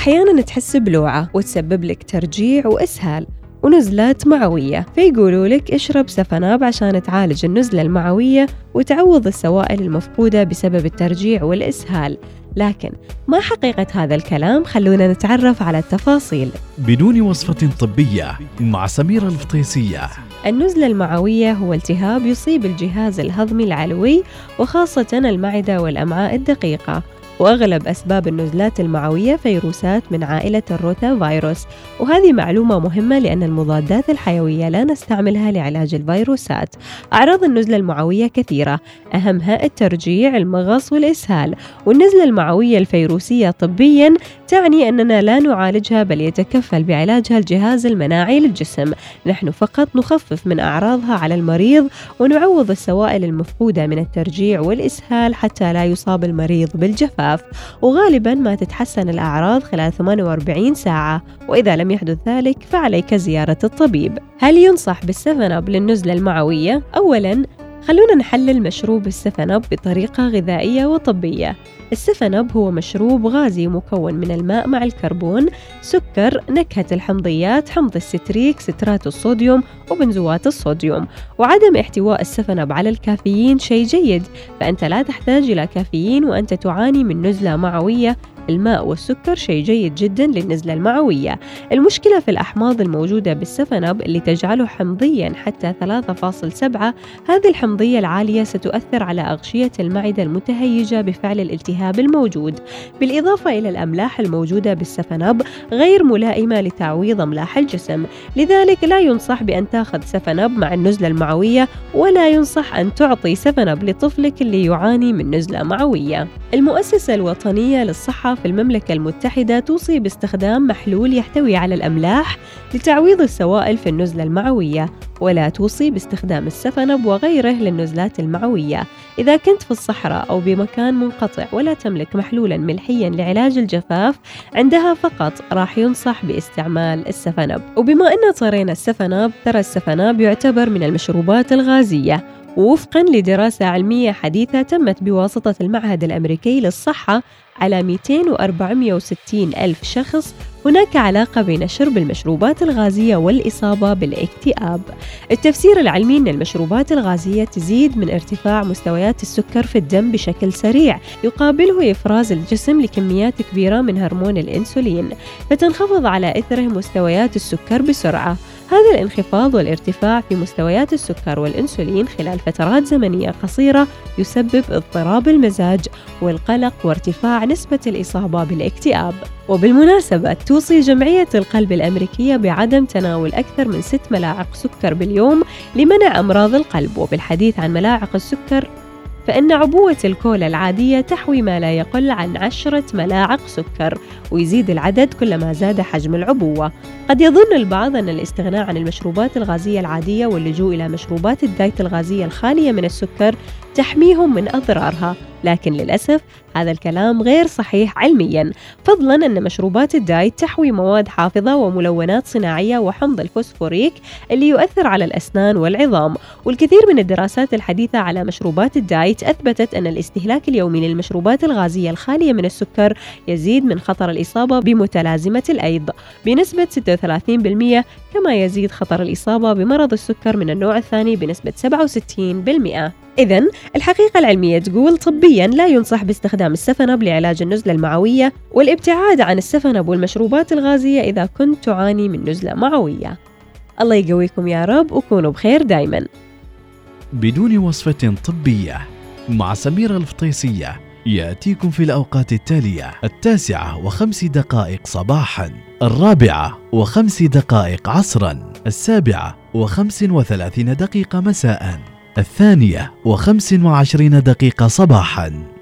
أحيانا تحس بلوعة وتسبب لك ترجيع وإسهال ونزلات معوية فيقولوا لك اشرب سفناب عشان تعالج النزلة المعوية وتعوض السوائل المفقودة بسبب الترجيع والإسهال. لكن ما حقيقة هذا الكلام؟ خلونا نتعرف على التفاصيل. بدون وصفة طبية مع سميرة الفطيسية. النزلة المعوية هو التهاب يصيب الجهاز الهضمي العلوي وخاصة المعدة والأمعاء الدقيقة. وأغلب أسباب النزلات المعوية فيروسات من عائلة الروتا فيروس. وهذه معلومة مهمة لأن المضادات الحيوية لا نستعملها لعلاج الفيروسات. أعراض النزلة المعوية كثيرة. أهمها الترجيع المغص والإسهال. والنزلة المعوية الفيروسية طبيا تعني أننا لا نعالجها بل يتكفل بعلاجها الجهاز المناعي للجسم. نحن فقط نخفف من أعراضها على المريض ونعوض السوائل المفقودة من الترجيع والإسهال حتى لا يصاب المريض بالجفاف. الجفاف وغالبا ما تتحسن الأعراض خلال 48 ساعة وإذا لم يحدث ذلك فعليك زيارة الطبيب هل ينصح بال Seven Up للنزلة المعوية؟ أولا خلونا نحلل مشروب ال Seven Up بطريقة غذائية وطبية. ال Seven Up هو مشروب غازي مكون من الماء مع الكربون سكر نكهة الحمضيات حمض الستريك سترات الصوديوم وبنزوات الصوديوم. وعدم احتواء ال Seven Up على الكافيين شيء جيد فأنت لا تحتاج إلى كافيين وأنت تعاني من نزلة معوية الماء والسكر شيء جيد جدا للنزلة المعوية. المشكلة في الأحماض الموجودة بالسفنب اللي تجعله حمضيا حتى 3.7 هذه الحمضية العالية ستؤثر على أغشية المعدة المتهيجة بفعل الالتهاب الموجود. بالإضافة إلى الأملاح الموجودة بالسفنب غير ملائمة لتعويض أملاح الجسم. لذلك لا ينصح بأن تاخذ سفنب مع النزلة المعوية ولا ينصح أن تعطي سفنب لطفلك اللي يعاني من نزلة معوية. المؤسسة الوطنية للصحة في المملكة المتحدة توصي باستخدام محلول يحتوي على الأملاح لتعويض السوائل في النزلة المعوية ولا توصي باستخدام السفنب وغيره للنزلات المعوية. إذا كنت في الصحراء أو بمكان منقطع ولا تملك محلولا ملحيا لعلاج الجفاف عندها فقط راح ينصح باستعمال السفنب. وبما أن طرينا السفنب ترى السفنب يعتبر من المشروبات الغازية. ووفقا لدراسة علمية حديثة تمت بواسطة المعهد الأمريكي للصحة على 200 و 460 ألف شخص هناك علاقة بين شرب المشروبات الغازية والإصابة بالاكتئاب. التفسير العلمي أن المشروبات الغازية تزيد من ارتفاع مستويات السكر في الدم بشكل سريع، يقابله إفراز الجسم لكميات كبيرة من هرمون الإنسولين، فتنخفض على إثره مستويات السكر بسرعة. هذا الانخفاض والارتفاع في مستويات السكر والإنسولين خلال فترات زمنية قصيرة يسبب اضطراب المزاج والقلق وارتفاع نسبة الإصابة بالاكتئاب. وبالمناسبة توصي جمعية القلب الأمريكية بعدم تناول أكثر من 6 ملاعق سكر باليوم لمنع أمراض القلب وبالحديث عن ملاعق السكر فإن عبوة الكولا العادية تحوي ما لا يقل عن عشرة ملاعق سكر ويزيد العدد كلما زاد حجم العبوة. قد يظن البعض أن الاستغناء عن المشروبات الغازية العادية واللجوء إلى مشروبات الدايت الغازية الخالية من السكر تحميهم من أضرارها. لكن للأسف هذا الكلام غير صحيح علميا. فضلا أن مشروبات ال diet تحوي مواد حافظة وملونات صناعية وحمض الفوسفوريك اللي يؤثر على الأسنان والعظام. والكثير من الدراسات الحديثة على مشروبات ال diet أثبتت أن الاستهلاك اليومي للمشروبات الغازية الخالية من السكر يزيد من خطر الإصابة بمتلازمة الأيض. بنسبة 36% كما يزيد خطر الإصابة بمرض السكر من النوع الثاني بنسبة 67% إذا الحقيقة العلمية تقول طبيا لا ينصح باستخدام السفنب لعلاج النزلة المعوية والابتعاد عن السفنب والمشروبات الغازية إذا كنت تعاني من نزلة معوية. الله يقويكم يا رب وكونوا بخير دايما. بدون وصفة طبية مع سميرة الفطيسية يأتيكم في الأوقات التالية التاسعة وخمس دقائق صباحا الرابعة وخمس دقائق عصرا السابعة وخمس وثلاثين دقيقة مساء. الثانية وخمس وعشرين دقيقة صباحا.